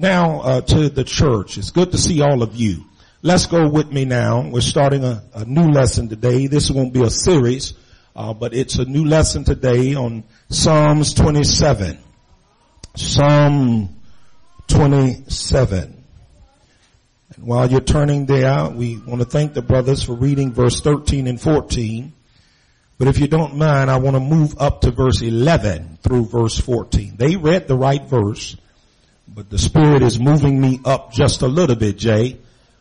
now uh, to the church. It's good to see all of you. Let's go with me now. We're starting a, a new lesson today. This won't be a series, uh, but it's a new lesson today on Psalms 27. Psalm 27. And while you're turning there, we want to thank the brothers for reading verse 13 and 14. But if you don't mind, I want to move up to verse 11 through verse 14. They read the right verse, but the Spirit is moving me up just a little bit, Jay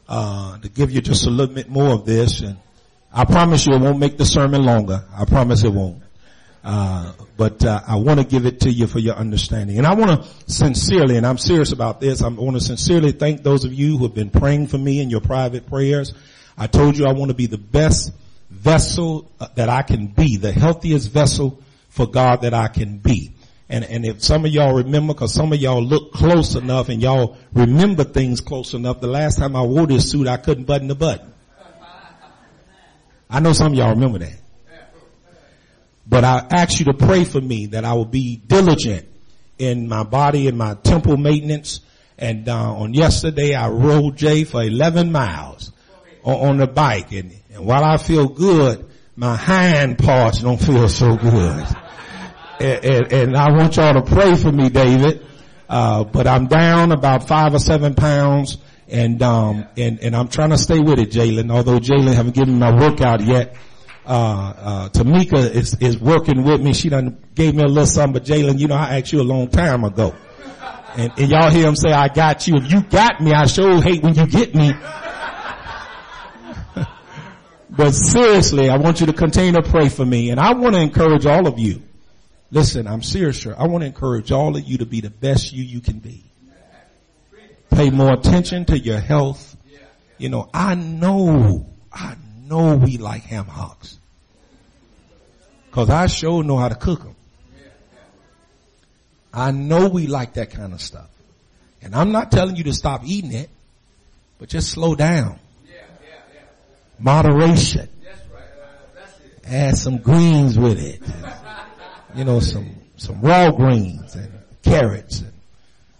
uh, to give you just a little bit more of this. And I promise you it won't make the sermon longer. I promise it won't. Uh, but uh, I want to give it to you for your understanding. And I want to sincerely, and I'm serious about this, I want to sincerely thank those of you who have been praying for me in your private prayers. I told you I want to be the best vessel uh, that I can be, the healthiest vessel for God that I can be. And, and if some of y'all remember, cause some of y'all look close enough and y'all remember things close enough, the last time I wore this suit, I couldn't button the button. I know some of y'all remember that. But I ask you to pray for me that I will be diligent in my body and my temple maintenance. And uh, on yesterday, I rode Jay for 11 miles on, on the bike, and, and while I feel good, my hind parts don't feel so good and, and, and I want y'all to pray for me, David. Uh, but I'm down about five or seven pounds and, um, and, and I'm trying to stay with it, Jalen, although Jalen haven't given me my workout yet. Uh, uh, Tamika is, is working with me. She done gave me a little something, but Jalen, you know, I asked you a long time ago. And, and y'all hear him say, I got you. If you got me, I sure hate when you get me. but seriously, I want you to continue to pray for me. And I want to encourage all of you Listen, I'm serious, sir. I want to encourage all of you to be the best you you can be. Pay more attention to your health. You know, I know, I know we like ham hocks. Cause I sure know how to cook them. I know we like that kind of stuff. And I'm not telling you to stop eating it, but just slow down. Moderation. Add some greens with it you know, some, some raw greens and carrots. And,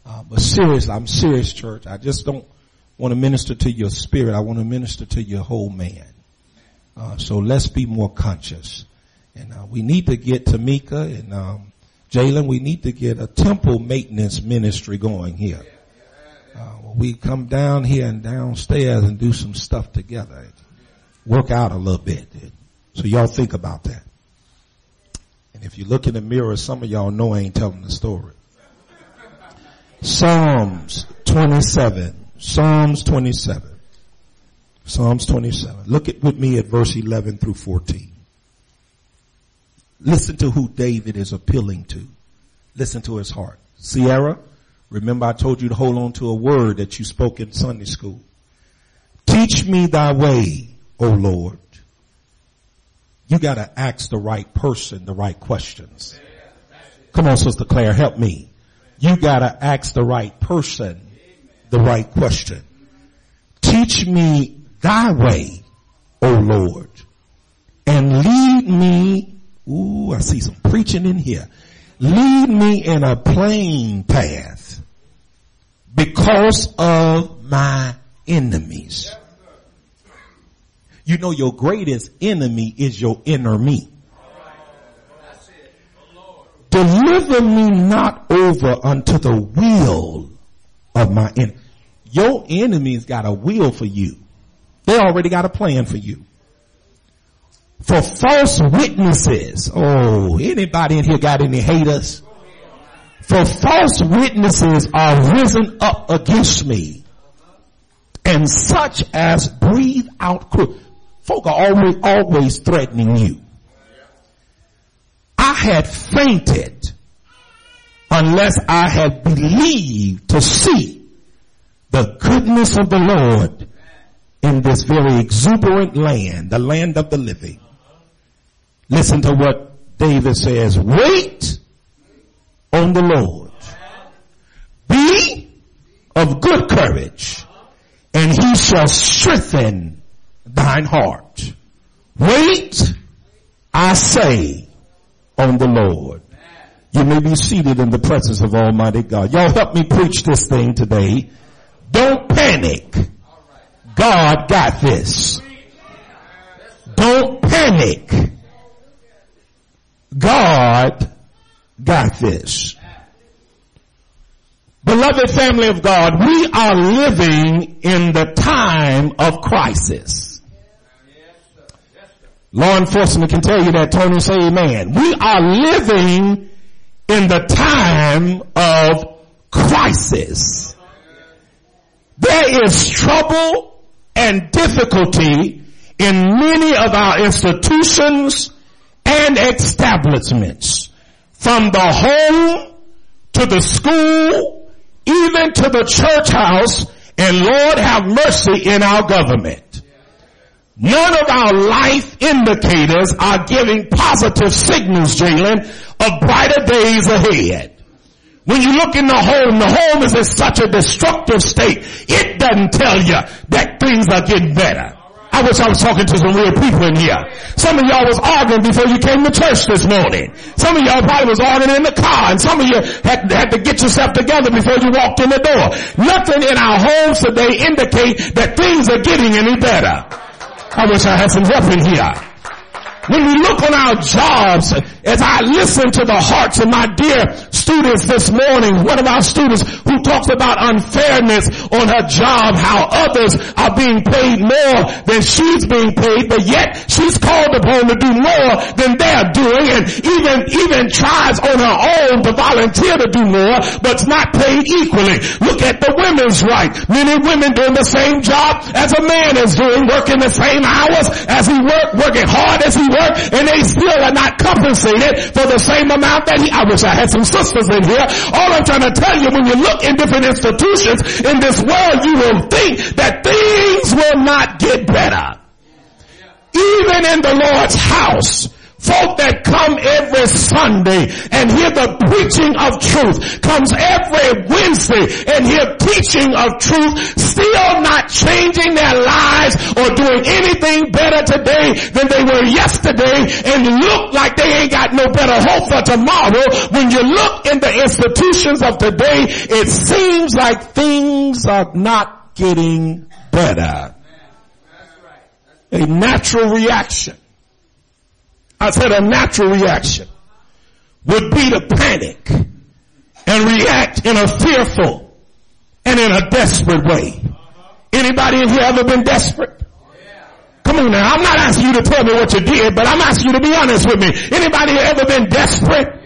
uh, but seriously, I'm serious, church. I just don't want to minister to your spirit. I want to minister to your whole man. Uh, so let's be more conscious. And uh, we need to get Tamika and um, Jalen. We need to get a temple maintenance ministry going here. Uh, we come down here and downstairs and do some stuff together. Work out a little bit. So y'all think about that. And if you look in the mirror, some of y'all know I ain't telling the story. Psalms 27. Psalms 27. Psalms 27. Look at with me at verse 11 through 14. Listen to who David is appealing to. Listen to his heart. Sierra, remember I told you to hold on to a word that you spoke in Sunday school. Teach me thy way, O Lord you gotta ask the right person the right questions. Come on, Sister Claire, help me. You gotta ask the right person the right question. Teach me thy way, O Lord, and lead me, ooh, I see some preaching in here. Lead me in a plain path because of my enemies. You know your greatest enemy is your inner me. Deliver me not over unto the will of my enemy. Your enemy's got a will for you. They already got a plan for you. For false witnesses. Oh, anybody in here got any haters? For false witnesses are risen up against me and such as breathe out. Folk are always, always threatening you. I had fainted unless I had believed to see the goodness of the Lord in this very exuberant land, the land of the living. Listen to what David says, wait on the Lord. Be of good courage and he shall strengthen thine heart. Wait, I say, on the Lord. You may be seated in the presence of Almighty God. Y'all help me preach this thing today. Don't panic. God got this. Don't panic. God got this. Beloved family of God, we are living in the time of crisis. Law enforcement can tell you that. Tony say amen. We are living in the time of crisis. There is trouble and difficulty in many of our institutions and establishments. From the home to the school, even to the church house, and Lord have mercy in our government. None of our life indicators are giving positive signals, Jalen, of brighter days ahead. When you look in the home, the home is in such a destructive state. It doesn't tell you that things are getting better. I wish I was talking to some real people in here. Some of y'all was arguing before you came to church this morning. Some of y'all probably was arguing in the car and some of you had, had to get yourself together before you walked in the door. Nothing in our homes today indicate that things are getting any better. I wish I had some help in here. When we look on our jobs, as I listen to the hearts of my dear students this morning, one of our students who talks about unfairness on her job, how others are being paid more than she's being paid, but yet she's called upon to do more than they're doing and even, even tries on her own to volunteer to do more, but's not paid equally. Look at the women's right. Many women doing the same job as a man is doing, working the same hours as he work, working hard as he works work and they still are not compensated for the same amount that he, I wish I had some sisters in here. All I'm trying to tell you, when you look in different institutions in this world, you will think that things will not get better. Even in the Lord's house, Folk that come every Sunday and hear the preaching of truth comes every Wednesday and hear teaching of truth still not changing their lives or doing anything better today than they were yesterday and look like they ain't got no better hope for tomorrow. When you look in the institutions of today, it seems like things are not getting better. A natural reaction I said a natural reaction would be to panic and react in a fearful and in a desperate way. Anybody in here ever been desperate? Come on now, I'm not asking you to tell me what you did, but I'm asking you to be honest with me. Anybody ever been desperate?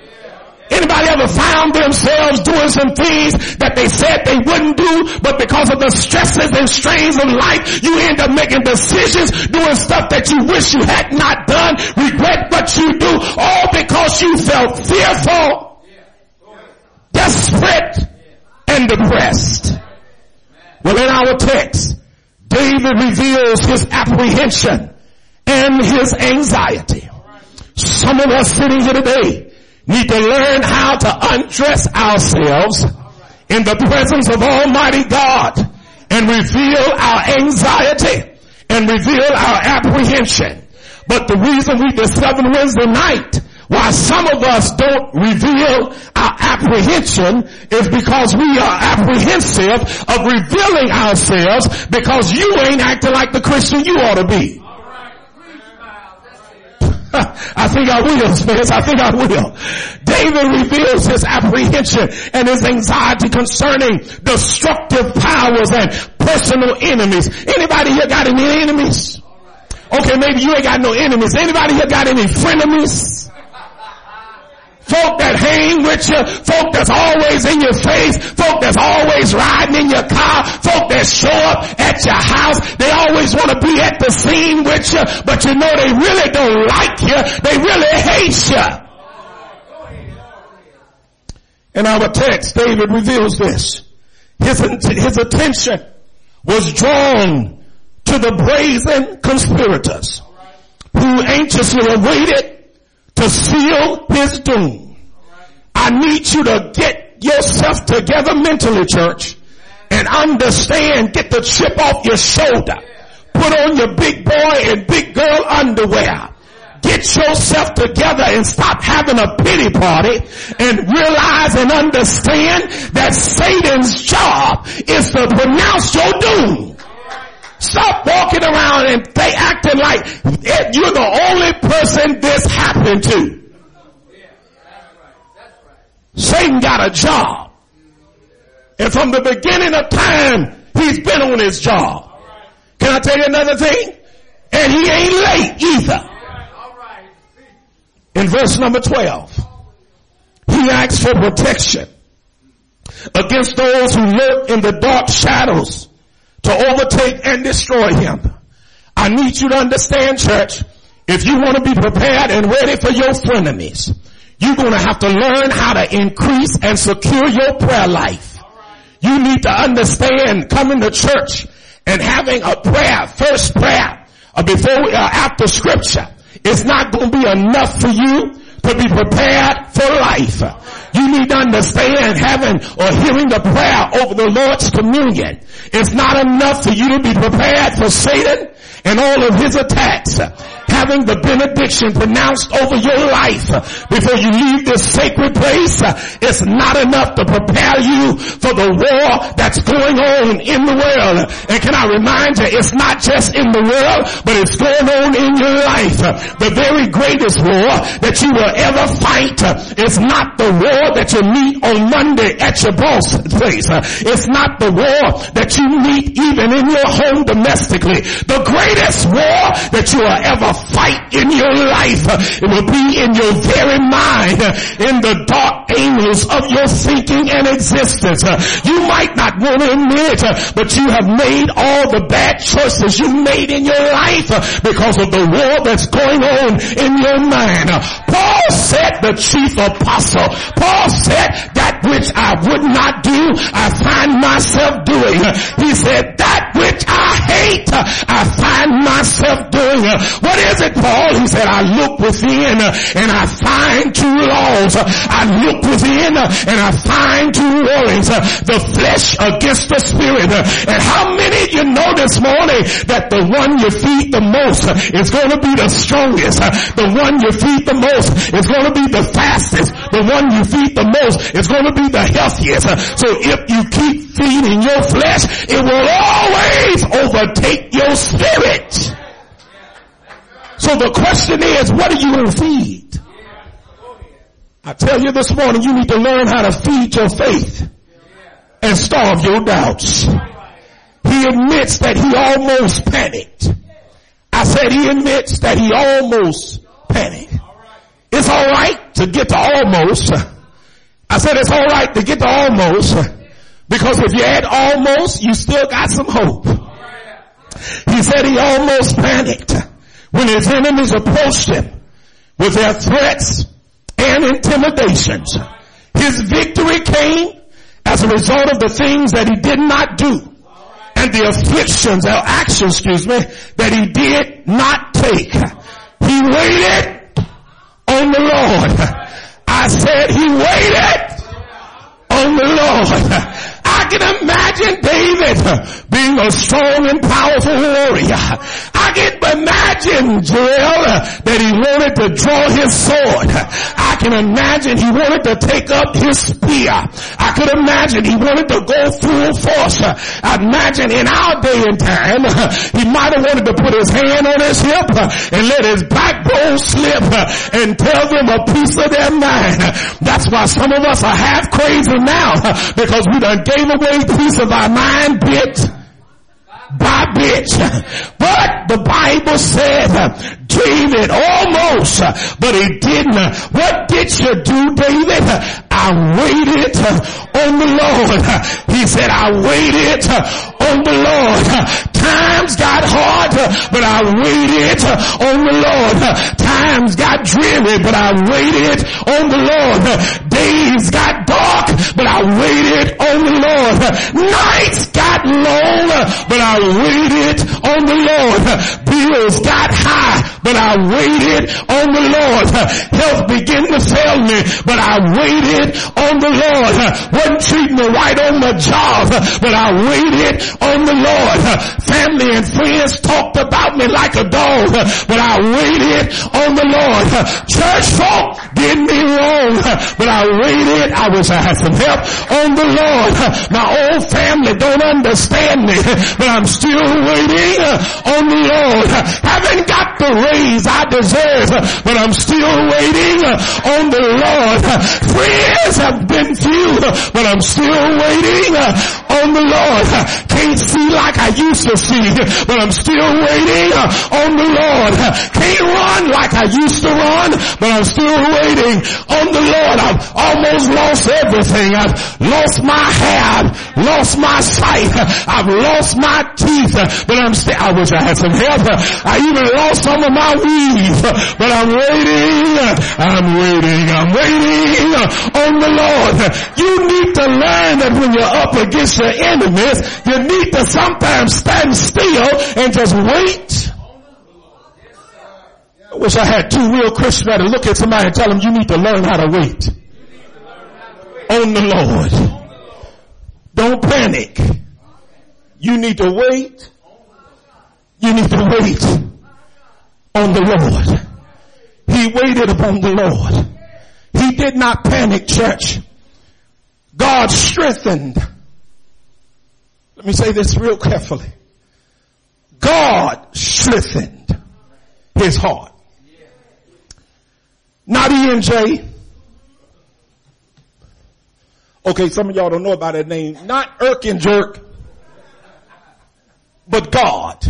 Anybody ever found themselves doing some things that they said they wouldn't do, but because of the stresses and strains of life, you end up making decisions, doing stuff that you wish you had not done, regret what you do, all because you felt fearful, desperate, and depressed. Well, in our text, David reveals his apprehension and his anxiety. Some of us sitting here today need to learn how to undress ourselves in the presence of Almighty God and reveal our anxiety and reveal our apprehension. But the reason we discovered Wednesday night why some of us don't reveal our apprehension is because we are apprehensive of revealing ourselves because you ain't acting like the Christian you ought to be. I think I will, Smith. I think I will. David reveals his apprehension and his anxiety concerning destructive powers and personal enemies. Anybody here got any enemies? Okay, maybe you ain't got no enemies. Anybody here got any frenemies? Folk that hang with you, folk that's always in your face, folk that's always riding in your car, folk that show up at your house, they always want to be at the scene with you, but you know they really don't like you, they really hate you. In our text, David reveals this. His, his attention was drawn to the brazen conspirators who anxiously awaited to seal his doom. I need you to get yourself together mentally, church, and understand, get the chip off your shoulder. Put on your big boy and big girl underwear. get yourself together and stop having a pity party and realize and understand that Satan's job is to pronounce your doom. Stop walking around and they acting like you're the only person this happened to. Satan got a job. And from the beginning of time, he's been on his job. Can I tell you another thing? And he ain't late either. In verse number 12, he asks for protection against those who lurk in the dark shadows to overtake and destroy him. I need you to understand church, if you want to be prepared and ready for your frenemies, you're going to have to learn how to increase and secure your prayer life. You need to understand coming to church and having a prayer, first prayer, uh, before, uh, after scripture. It's not going to be enough for you to be prepared for life. You need to understand having or hearing the prayer over the Lord's communion. It's not enough for you to be prepared for Satan and all of his attacks having the benediction pronounced over your life before you leave this sacred place is not enough to prepare you for the war that's going on in the world. And can I remind you, it's not just in the world, but it's going on in your life. The very greatest war that you will ever fight is not the war that you meet on Monday at your boss place. It's not the war that you meet even in your home domestically. The greatest war that you will ever fight in your life. It will be in your very mind, in the dark angles of your thinking and existence. You might not want to admit, but you have made all the bad choices you made in your life because of the war that's going on in your mind. Paul said, the chief apostle, Paul said, that which I would not do, I find myself doing. He said, that which I hate, uh, I find myself doing. What is it, Paul? He said, I look within and I find two laws. I look within and I find two warrants. The flesh against the spirit. And how many you know this morning that the one you feed the most is going to be the strongest. The one you feed the most is going to be the fastest. The one you feed the most is going to be the healthiest. So if you keep feeding your flesh, it will always overtake your spirit. So the question is, what are you going to feed? I tell you this morning, you need to learn how to feed your faith and starve your doubts. He admits that he almost panicked. I said he admits that he almost panicked. It's alright to get to almost. I said it's alright to get to almost because if you had almost, you still got some hope. He said he almost panicked when his enemies approached him with their threats and intimidations. His victory came as a result of the things that he did not do and the afflictions or actions, excuse me, that he did not take. He waited on the Lord. I said he waited on the Lord. I can imagine David being a strong and powerful warrior. I can imagine Joel that he wanted to draw his sword. I can imagine he wanted to take up his spear. I could imagine he wanted to go full force. I imagine in our day and time, he might have wanted to put his hand on his hip and let his backbone slip and tell them a piece of their mind. That's why some of us are half crazy now because we done gave away piece of our mind bit by bit. But the Bible said David almost, but he didn't. What did you do, David? I waited on the Lord. He said, I waited on the Lord. Times got hard, but I waited on the Lord. Times got dreary, but I waited on the Lord. Days got dark, but I waited on the Lord. Nights got long, but I waited on the Lord. Bills got high, but I waited on the Lord. Health began to fail me, but I waited on the Lord. Wasn't treating me right on the job, but I waited on the Lord. Family and friends talked about me like a dog, but I waited on the Lord. Church folk did me wrong, but I waited. I wish I had some help on the Lord. My own family don't understand me, but I'm still waiting on the Lord. Haven't got the raise I deserve, but I'm still waiting on the Lord. Friends have been few, but I'm still waiting on the Lord. Can't see like I used to see, but I'm still waiting on the Lord. Can't run like I used to run, but I'm still waiting on the Lord. I've almost lost everything. I've lost my hair. Lost my sight. I've lost my teeth, but I'm still, I wish I had some help. I even lost some of my weave, but I'm waiting. I'm waiting. I'm waiting on the Lord. You need to learn that when you're up against your enemies, you need to sometimes stand still and just wait. I wish I had two real Christians that look at somebody and tell them you need to learn how to wait on the Lord. Don't panic. You need to wait. You need to wait on the Lord. He waited upon the Lord. He did not panic, church. God strengthened. Let me say this real carefully. God strengthened his heart. Not E&J. Okay, some of y'all don't know about that name. Not Jerk, but God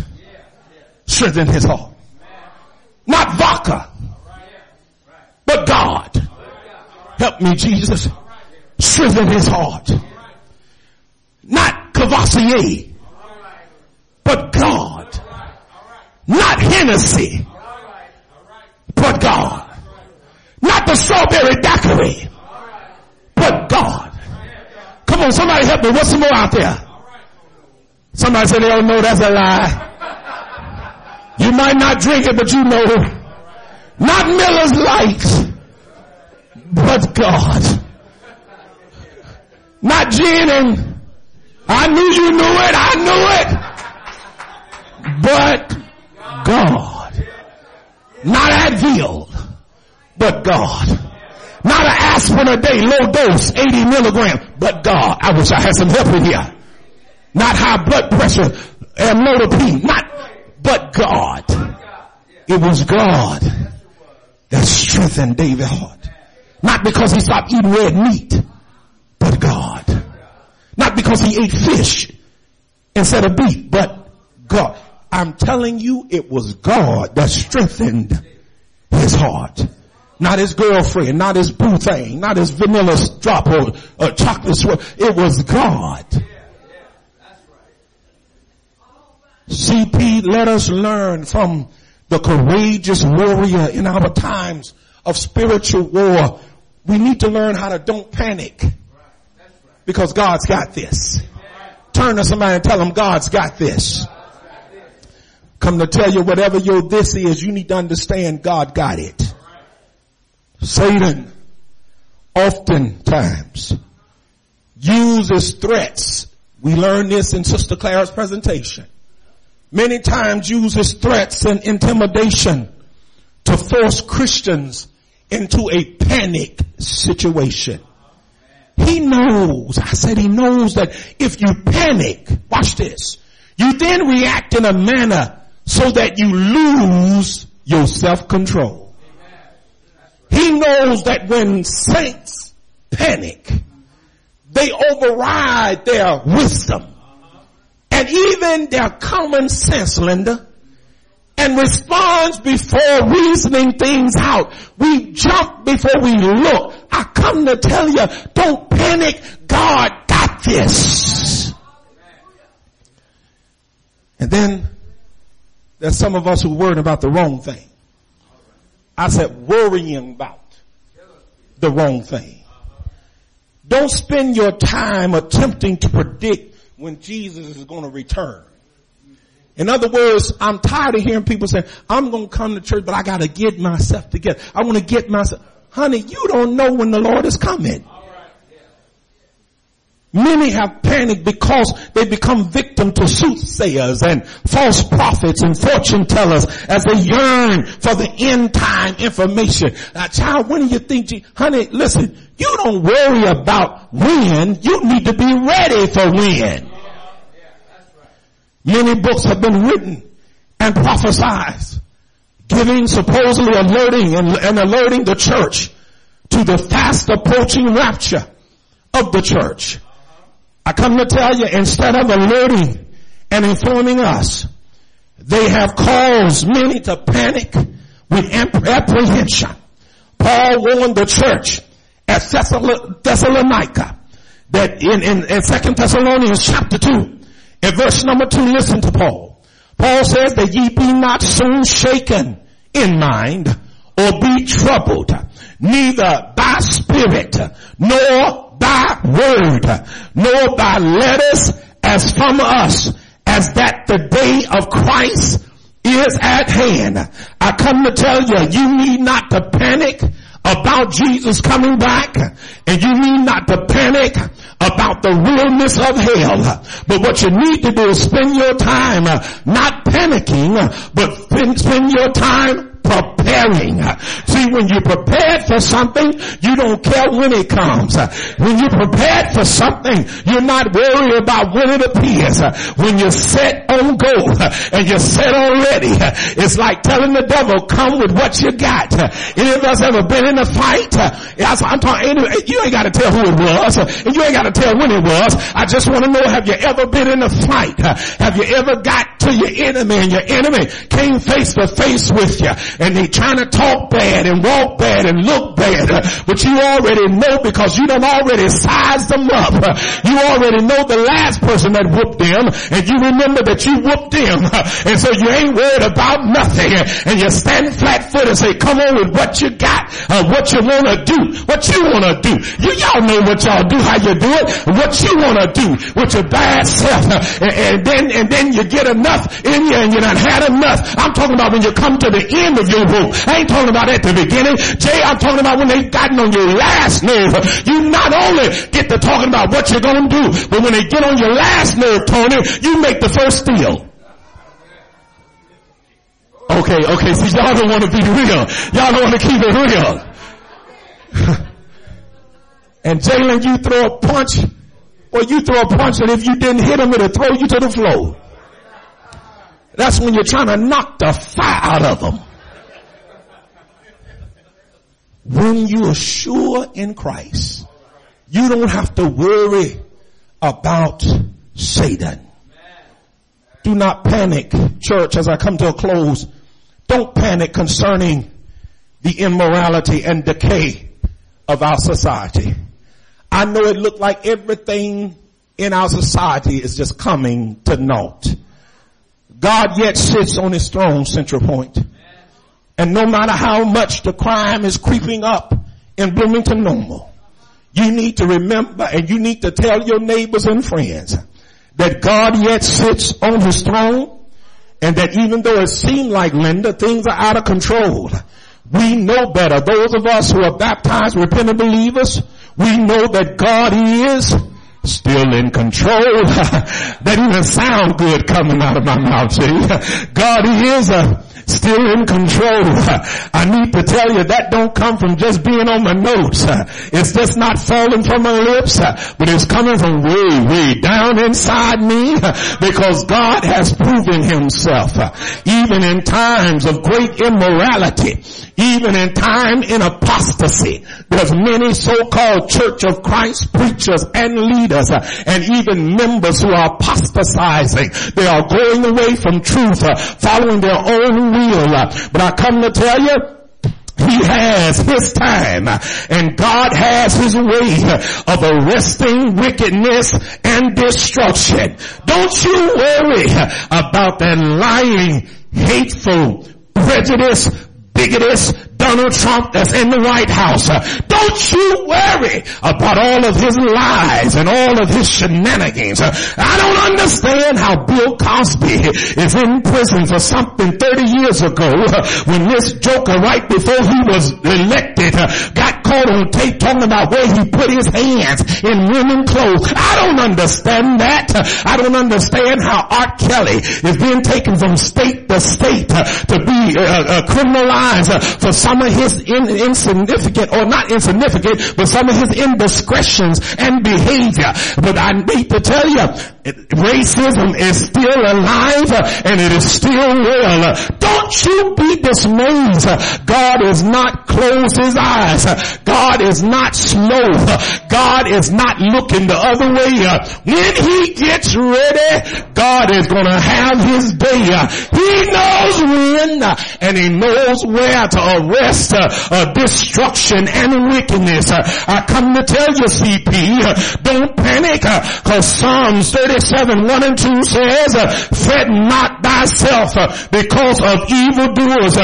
strengthened his heart. Not vodka, but God. Help me, Jesus. Strengthen his heart. Courvoisier, but God. Not Hennessy, but God. Not the strawberry daiquiri, but God. Come on, somebody help me. What's some more out there? Somebody said they don't know that's a lie. You might not drink it, but you know. Not Miller's Light, but God. Not gin and I knew you knew it. I knew it. But God. Not Advil, but God. Not an aspirin a day, low dose, 80 milligram, but God. I wish I had some help in here. Not high blood pressure, amlodipine, not, but God. It was God that strengthened David's heart. Not because he stopped eating red meat, but God. Not because he ate fish instead of beef, but God. I'm telling you, it was God that strengthened his heart. Not his girlfriend, not his boo thing, not his vanilla drop or, or uh, chocolate swirl. It was God. CP, let us learn from the courageous warrior in our times of spiritual war. We need to learn how to don't panic because God's got this. Turn to somebody and tell them God's got this. Come to tell you whatever your this is, you need to understand God got it. Satan oftentimes uses threats. We learned this in Sister Clara's presentation. Many times uses threats and intimidation to force Christians into a panic situation. He knows, I said he knows that if you panic, watch this, you then react in a manner so that you lose your self-control. He knows that when saints panic, they override their wisdom and even their common sense, Linda and responds before reasoning things out. We jump before we look. Come to tell you, don't panic. God got this. And then there's some of us who worried about the wrong thing. I said worrying about the wrong thing. Don't spend your time attempting to predict when Jesus is going to return. In other words, I'm tired of hearing people say, I'm going to come to church, but I got to get myself together. I want to get myself. Honey, you don't know when the Lord is coming. Many have panicked because they become victim to soothsayers and false prophets and fortune tellers as they yearn for the end time information. Now child, when do you think, honey, listen, you don't worry about when, you need to be ready for when. Many books have been written and prophesied, giving supposedly alerting and, and alerting the church to the fast approaching rapture of the church. I come to tell you, instead of alerting and informing us, they have caused many to panic with apprehension. Paul warned the church at Thessalonica that in, in, in 2 Thessalonians chapter 2, in verse number 2, listen to Paul. Paul says that ye be not soon shaken in mind or be troubled, neither by spirit nor by word, nor by letters as from us, as that the day of Christ is at hand. I come to tell you, you need not to panic about Jesus coming back and you need not to panic about the realness of hell. But what you need to do is spend your time uh, not panicking, but spend your time preparing. See, when you're prepared for something, you don't care when it comes. When you're prepared for something, you're not worried about when it appears. When you're set on go and you're set already, it's like telling the devil, come with what you got. Any of us ever been in a fight? I'm talking, you ain't got to tell who it was and you ain't got to tell when it was. I just want to know, have you ever been in a fight? Have you ever got to your enemy and your enemy came face to face with you and they trying to talk bad and walk bad and look bad, but you already know because you done already sized them up. You already know the last person that whooped them and you remember that you whooped them. And so you ain't worried about nothing and you stand flat foot and say, come on with what you got, uh, what you want to do, what you want to do. You, y'all know what y'all do, how you do it, what you want to do with your bad self. And, and then, and then you get enough in you and you not had enough. I'm talking about when you come to the end I ain't talking about at the beginning. Jay, I'm talking about when they gotten on your last nerve. You not only get to talking about what you're gonna do, but when they get on your last nerve, Tony, you make the first deal. Okay, okay, see y'all don't want to be real. Y'all don't want to keep it real. and Jalen, you throw a punch, or you throw a punch and if you didn't hit him, it'll throw you to the floor. That's when you're trying to knock the fire out of them. When you are sure in Christ, you don't have to worry about Satan. Do not panic, church, as I come to a close. Don't panic concerning the immorality and decay of our society. I know it looked like everything in our society is just coming to naught. God yet sits on his throne, central point. And no matter how much the crime is creeping up in Bloomington Normal, you need to remember and you need to tell your neighbors and friends that God yet sits on his throne and that even though it seemed like Linda, things are out of control. We know better. Those of us who are baptized, repentant believers, we know that God is still in control. that even sound good coming out of my mouth. See, God is a still in control. I need to tell you that don't come from just being on my notes. It's just not falling from my lips, but it's coming from way, way down inside me because God has proven himself even in times of great immorality, even in time in apostasy. There's many so-called Church of Christ preachers and leaders and even members who are apostatizing. They are going away from truth, following their own will. But I come to tell you, he has his time and God has his way of arresting wickedness and destruction. Don't you worry about that lying, hateful, prejudice, bigotous Donald Trump that's in the White House. Don't you worry about all of his lies and all of his shenanigans. I don't understand how Bill Cosby is in prison for something 30 years ago when this joker right before he was elected got caught on tape talking about where he put his hands in women clothes. I don't understand that. I don't understand how R. Kelly is being taken from state to state to be uh, uh, criminalized for some of his in, insignificant or not insignificant, but some of his indiscretions and behavior. But I need to tell you, racism is still alive and it is still real. Don't you be dismayed. God is not closed his eyes. God is not slow. God is not looking the other way. When he gets ready, God is going to have his day. He knows when and he knows where to arrest uh, destruction and wickedness. I come to tell you, CP, don't panic because Psalms 37, 1 and 2 says, fret not thyself because of evildoers.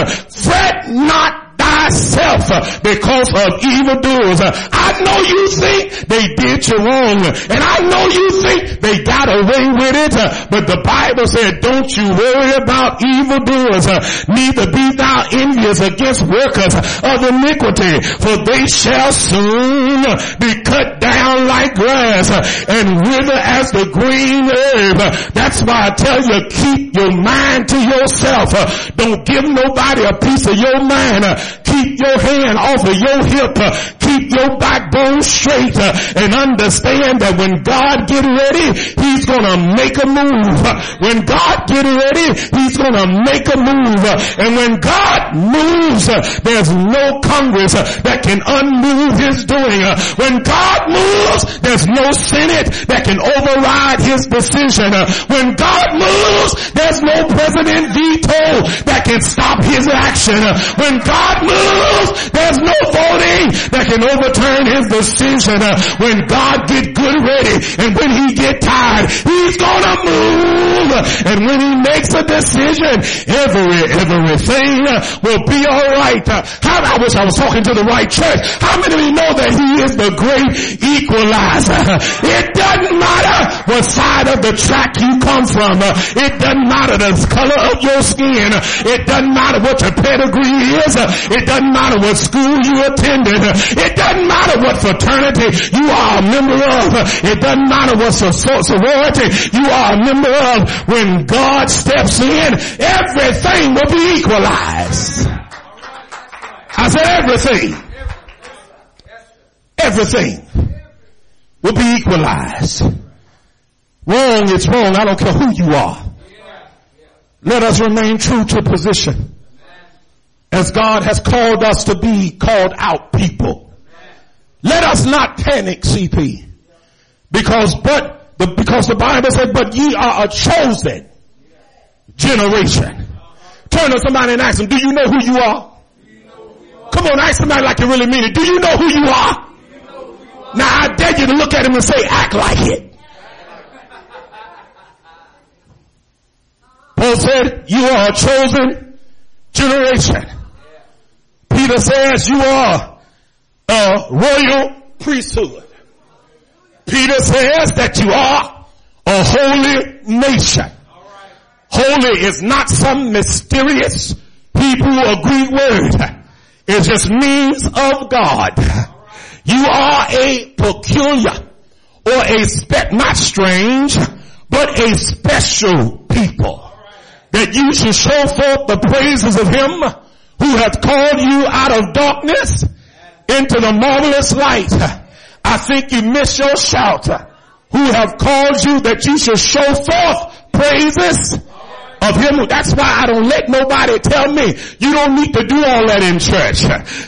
Fret not thyself because of evildoers. I know you think they did you wrong and I know you think they got away with it, but the Bible said don't you worry about evildoers, neither be thou envious against workers of iniquity, for they shall soon be cut down like grass and wither as the green herb. That's why I tell you keep your mind to yourself. Don't give nobody a piece of your mind. Keep your hand off of your hip. Keep your backbone straight uh, and understand that when God get ready, He's gonna make a move. When God get ready, He's gonna make a move. And when God moves, there's no Congress uh, that can unmove His doing. Uh, when God moves, there's no Senate that can override His decision. When God moves, there's no President veto that can stop His action. When God moves, there's no voting that can overturn His decision. Uh, when God get good ready and when He get tired, He's gonna move. And when He makes a decision, every, everything uh, will be alright. Uh, how, I wish I was talking to the right church. How many of you know that He is the great equalizer? It doesn't matter what side of the track you come from. It doesn't matter the color of your skin. It doesn't matter what your pedigree is. It doesn't matter what school you attended. It doesn't matter what fraternity you are a member of. It doesn't matter what sorority you are a member of. When God steps in, everything will be equalized. I said everything. Everything will be equalized. Wrong is wrong. I don't care who you are. Let us remain true to position. As God has called us to be called out people. Let us not panic, CP. Because but the, because the Bible said, but ye are a chosen generation. Turn to somebody and ask them, do you know who you are? Come on, ask somebody like you really mean it. Do you know who you are? Now I dare you to look at him and say, act like it. Paul said, you are a chosen generation. Peter says you are a royal priesthood. Peter says that you are a holy nation. Holy is not some mysterious Hebrew or Greek word. It just means of God. You are a peculiar or a spe- not strange, but a special people. That you should show forth the praises of him who hath called you out of darkness into the marvelous light. I think you miss your shout. Who have called you that you should show forth praises of him. That's why I don't let nobody tell me you don't need to do all that in church.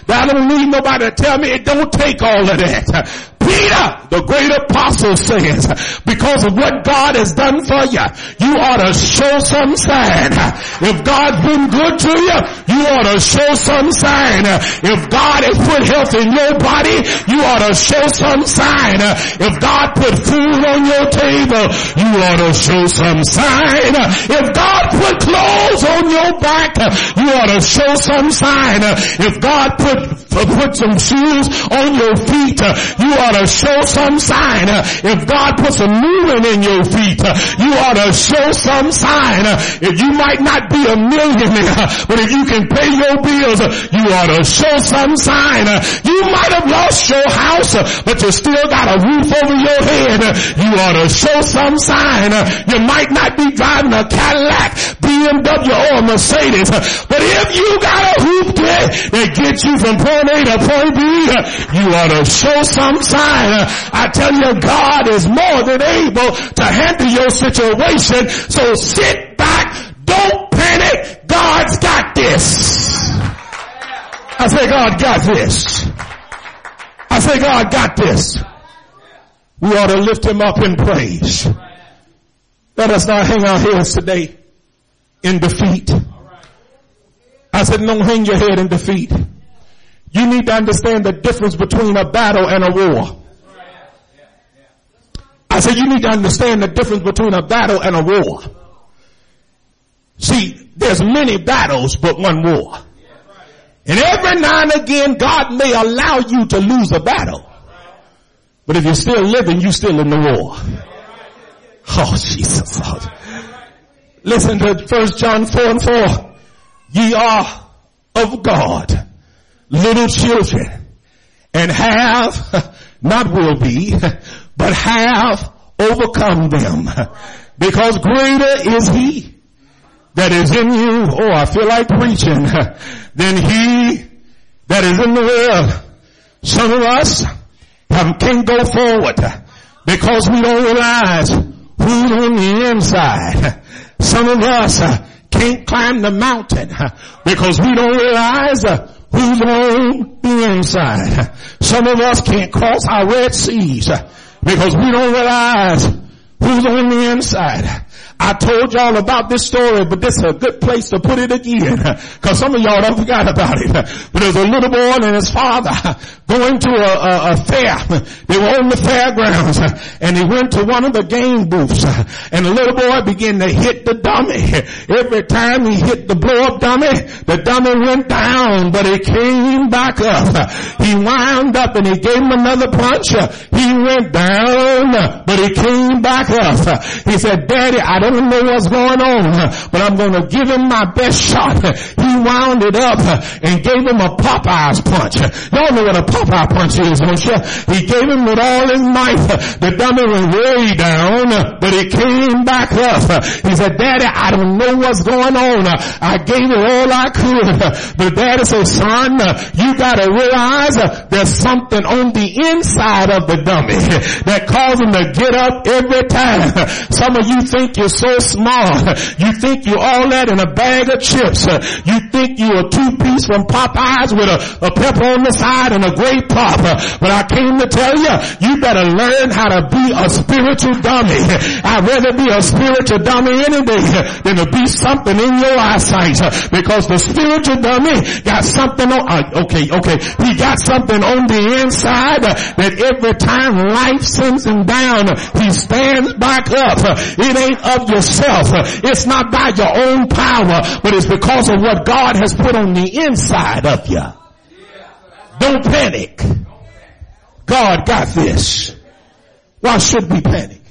I don't need nobody to tell me it don't take all of that. Peter, the great apostle says, because of what God has done for you, you ought to show some sign. If God's been good to you, you ought to show some sign. If God has put health in your body, you ought to show some sign. If God put food on your table, you ought to show some sign. If God put clothes on your back, you ought to show some sign. If God put, put some shoes on your feet, you ought to show some sign. If God puts a movement in your feet, you ought to show some sign. If you might not be a millionaire, but if you can pay your bills, you ought to show some sign. You might have lost your house, but you still got a roof over your head. You ought to show some sign. You might not be driving a Cadillac, BMW or Mercedes, but if you got a hoop that gets you from point A to point B, you ought to show some sign. I tell you, God is more than able to handle your situation. So sit back. Don't panic. God's got this. I say God got this. I say God got this. We ought to lift him up in praise. Let us not hang our heads today in defeat. I said, don't hang your head in defeat. You need to understand the difference between a battle and a war. Said, you need to understand the difference between a battle and a war. See, there's many battles, but one war. And every now and again, God may allow you to lose a battle. But if you're still living, you're still in the war. Oh, Jesus. Listen to 1 John 4 and 4. Ye are of God, little children, and have, not will be, but have overcome them. Because greater is he that is in you, oh I feel like preaching, than he that is in the world. Some of us can't go forward because we don't realize who's on the inside. Some of us can't climb the mountain because we don't realize who's on the inside. Some of us can't cross our Red Seas because we don't realize who's on the inside. I told y'all about this story, but this is a good place to put it again. Cause some of y'all don't forgot about it. But there's a little boy and his father going to a, a, a, fair. They were on the fairgrounds and he went to one of the game booths and the little boy began to hit the dummy. Every time he hit the blow up dummy, the dummy went down, but it came back up. He wound up and he gave him another punch. He went down, but he came back He said, daddy, I don't don't know what's going on, but I'm going to give him my best shot. He wound it up and gave him a Popeye's punch. Y'all know what a Popeye punch is, don't you? He gave him with all his might. The dummy went way down, but he came back up. He said, Daddy, I don't know what's going on. I gave it all I could. But Daddy said, son, you gotta realize there's something on the inside of the dummy that caused him to get up every time. Some of you think you're so small. You think you're all that in a bag of chips. You think you're a two piece from Popeyes with a, a pepper on the side and a great pop. But I came to tell you, you better learn how to be a spiritual dummy. I'd rather be a spiritual dummy any day than to be something in your eyesight. Because the spiritual dummy got something on, uh, okay, okay, he got something on the inside that every time life sends him down, he stands back up. It ain't of yourself. It's not by your own power, but it's because of what God has put on the inside of you. Don't panic. God got this. Why should we panic?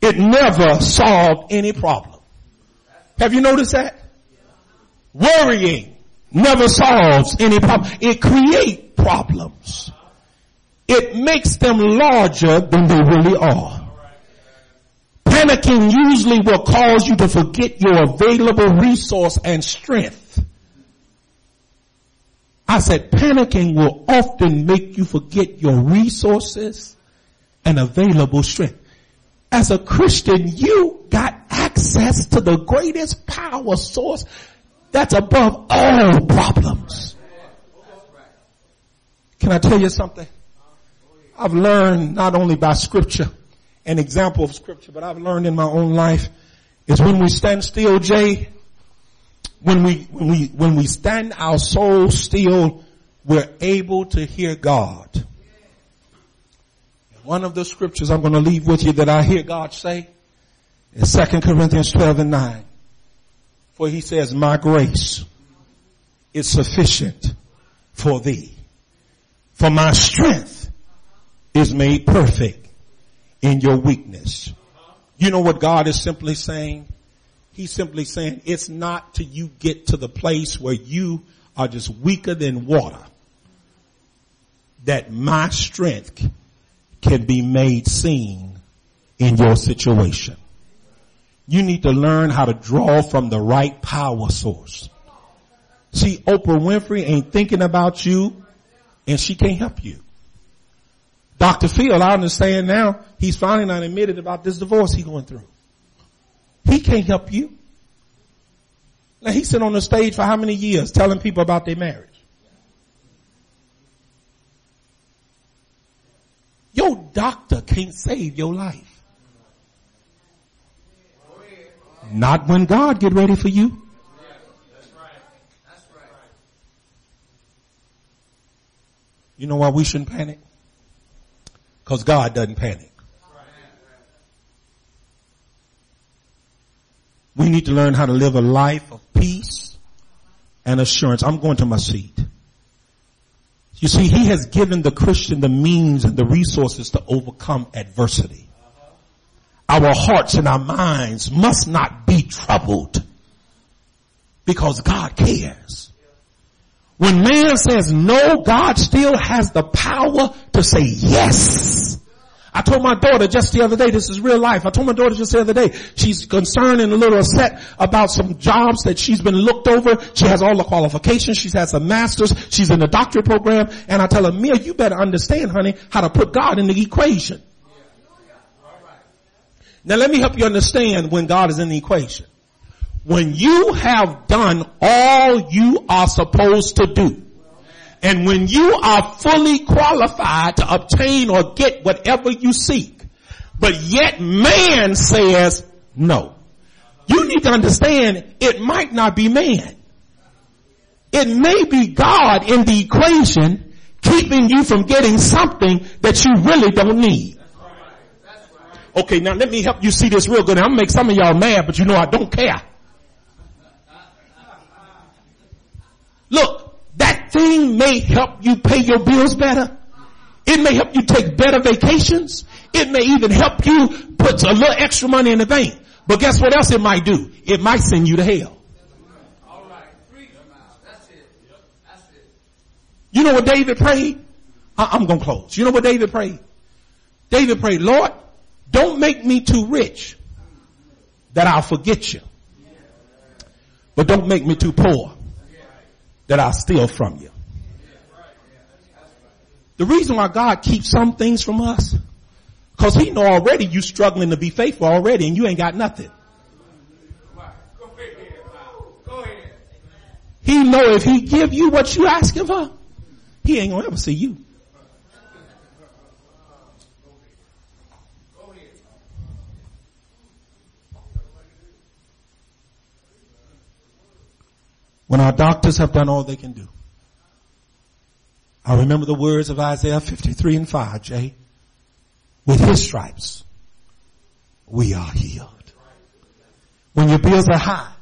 It never solved any problem. Have you noticed that? Worrying never solves any problem. It creates problems. It makes them larger than they really are. Panicking usually will cause you to forget your available resource and strength. I said panicking will often make you forget your resources and available strength. As a Christian, you got access to the greatest power source that's above all problems. Can I tell you something? I've learned not only by scripture, an example of scripture, but I've learned in my own life is when we stand still, Jay, when we, when we, when we stand our soul still, we're able to hear God. One of the scriptures I'm going to leave with you that I hear God say is 2 Corinthians 12 and 9. For he says, my grace is sufficient for thee. For my strength is made perfect in your weakness. You know what God is simply saying? He's simply saying it's not till you get to the place where you are just weaker than water that my strength can be made seen in your situation. You need to learn how to draw from the right power source. See, Oprah Winfrey ain't thinking about you and she can't help you. Dr. Phil, I understand now, he's finally not admitted about this divorce he's going through. He can't help you. Now he sat on the stage for how many years telling people about their marriage? Your doctor can't save your life. Not when God get ready for you. You know why we shouldn't panic? Cause God doesn't panic. We need to learn how to live a life of peace and assurance. I'm going to my seat. You see, he has given the Christian the means and the resources to overcome adversity. Our hearts and our minds must not be troubled because God cares. When man says no, God still has the power to say yes. I told my daughter just the other day, this is real life. I told my daughter just the other day, she's concerned and a little upset about some jobs that she's been looked over. She has all the qualifications. She's had some masters. She's in the doctorate program. And I tell her, Mia, you better understand, honey, how to put God in the equation. Now let me help you understand when God is in the equation. When you have done all you are supposed to do, and when you are fully qualified to obtain or get whatever you seek, but yet man says no. You need to understand it might not be man. It may be God in the equation keeping you from getting something that you really don't need. Okay, now let me help you see this real good. I'm gonna make some of y'all mad, but you know I don't care. Look, that thing may help you pay your bills better. It may help you take better vacations. It may even help you put a little extra money in the bank. But guess what else it might do? It might send you to hell. All right. Freedom out. That's it. You know what David prayed? I'm going to close. You know what David prayed? David prayed, Lord, don't make me too rich that I'll forget you. But don't make me too poor that I steal from you. The reason why God keeps some things from us, cause he know already you struggling to be faithful already and you ain't got nothing. He know if he give you what you asking for, he ain't gonna ever see you. When our doctors have done all they can do. I remember the words of Isaiah 53 and 5, Jay. With his stripes, we are healed. When your bills are high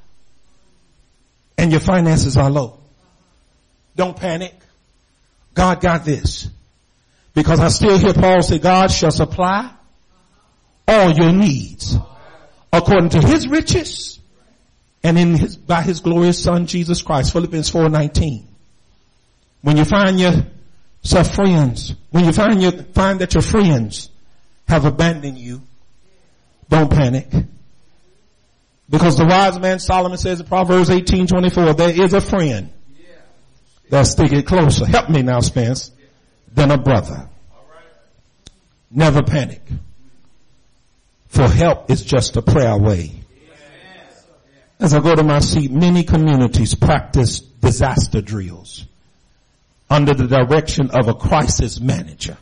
and your finances are low, don't panic. God got this. Because I still hear Paul say, God shall supply all your needs according to his riches and in his, by his glorious son, Jesus Christ. Philippians 4.19. When you find yourself friends, when you find you find that your friends have abandoned you, don't panic. Because the wise man Solomon says in Proverbs 18:24, there is a friend that sticketh closer. Help me now, Spence, than a brother. Never panic. For help is just a prayer away. As I go to my seat, many communities practice disaster drills under the direction of a crisis manager.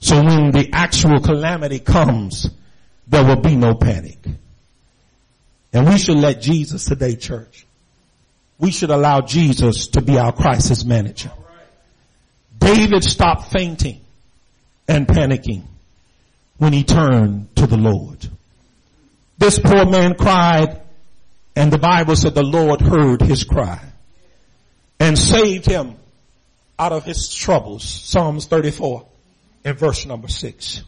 So when the actual calamity comes, there will be no panic. And we should let Jesus today, church. We should allow Jesus to be our crisis manager. David stopped fainting and panicking when he turned to the Lord. This poor man cried and the Bible said the Lord heard his cry and saved him out of his troubles. Psalms 34. in verse number six.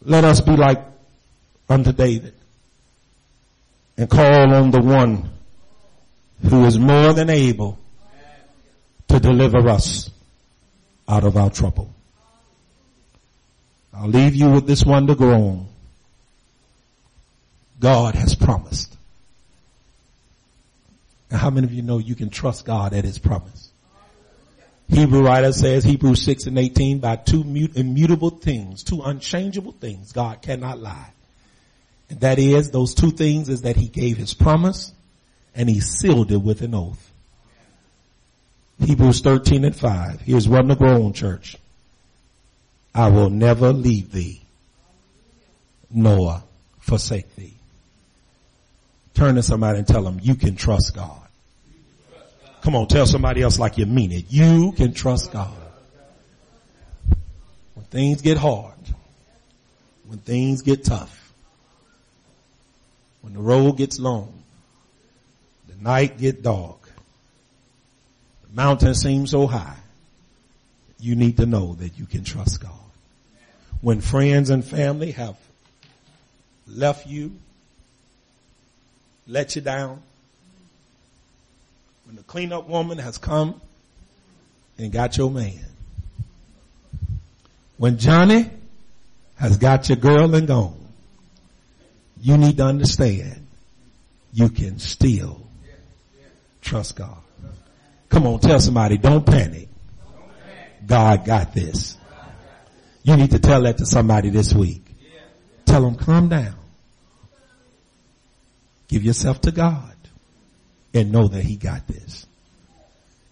Let us be like unto David and call on the one who is more than able to deliver us out of our trouble. I'll leave you with this one to go on. God has promised. How many of you know you can trust God at his promise? Hebrew writer says, Hebrews 6 and 18, by two immutable things, two unchangeable things, God cannot lie. And that is, those two things is that he gave his promise and he sealed it with an oath. Hebrews 13 and 5. Here's one to grow on church. I will never leave thee nor forsake thee. Turn to somebody and tell them you can trust God. Come on, tell somebody else like you mean it. You can trust God. When things get hard, when things get tough, when the road gets long, the night get dark, the mountain seems so high, you need to know that you can trust God. When friends and family have left you, let you down, when the cleanup woman has come and got your man, when Johnny has got your girl and gone, you need to understand you can still trust God. Come on, tell somebody, don't panic. God got this. You need to tell that to somebody this week. Tell them, calm down. Give yourself to God and know that he got this.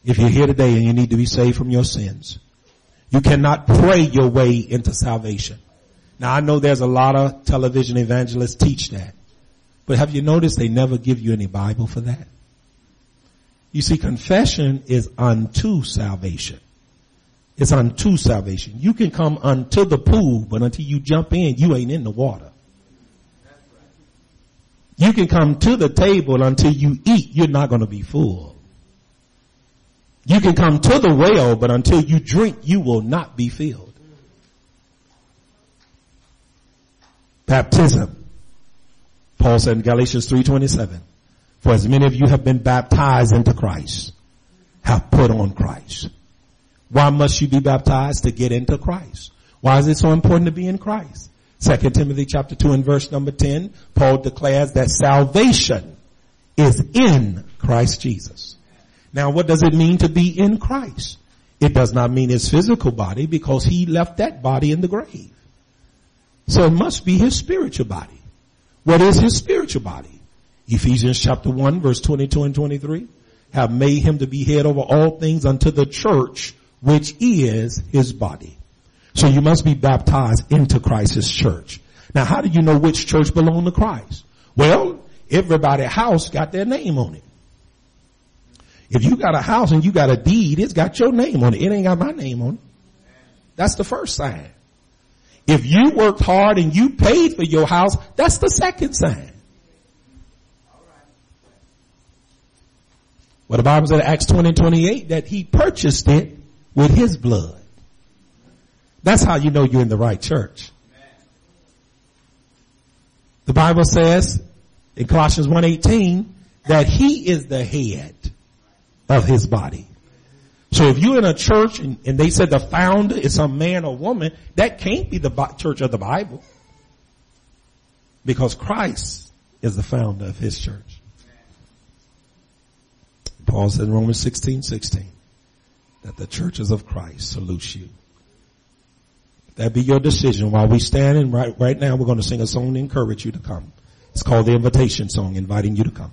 If you're here today and you need to be saved from your sins, you cannot pray your way into salvation. Now I know there's a lot of television evangelists teach that, but have you noticed they never give you any Bible for that? You see, confession is unto salvation. It's unto salvation. You can come unto the pool, but until you jump in, you ain't in the water. You can come to the table until you eat, you're not going to be full. You can come to the well, but until you drink, you will not be filled. Baptism. Paul said in Galatians 3.27, for as many of you have been baptized into Christ, have put on Christ. Why must you be baptized? To get into Christ. Why is it so important to be in Christ? Second Timothy chapter 2 and verse number 10, Paul declares that salvation is in Christ Jesus. Now what does it mean to be in Christ? It does not mean his physical body because he left that body in the grave. So it must be his spiritual body. What is his spiritual body? Ephesians chapter 1 verse 22 and 23 have made him to be head over all things unto the church which is his body. So you must be baptized into Christ's church. Now how do you know which church belong to Christ? Well, everybody house got their name on it. If you got a house and you got a deed, it's got your name on it. It ain't got my name on it. That's the first sign. If you worked hard and you paid for your house, that's the second sign. Well, the Bible said in Acts 20 28 that he purchased it with his blood. That's how you know you're in the right church. The Bible says in Colossians 1.18 that he is the head of his body. So if you're in a church and, and, they said the founder is some man or woman, that can't be the church of the Bible. Because Christ is the founder of his church. Paul said in Romans 16, 16, that the churches of Christ salute you. That be your decision. While we stand and right, right now we're going to sing a song to encourage you to come. It's called the invitation song, inviting you to come.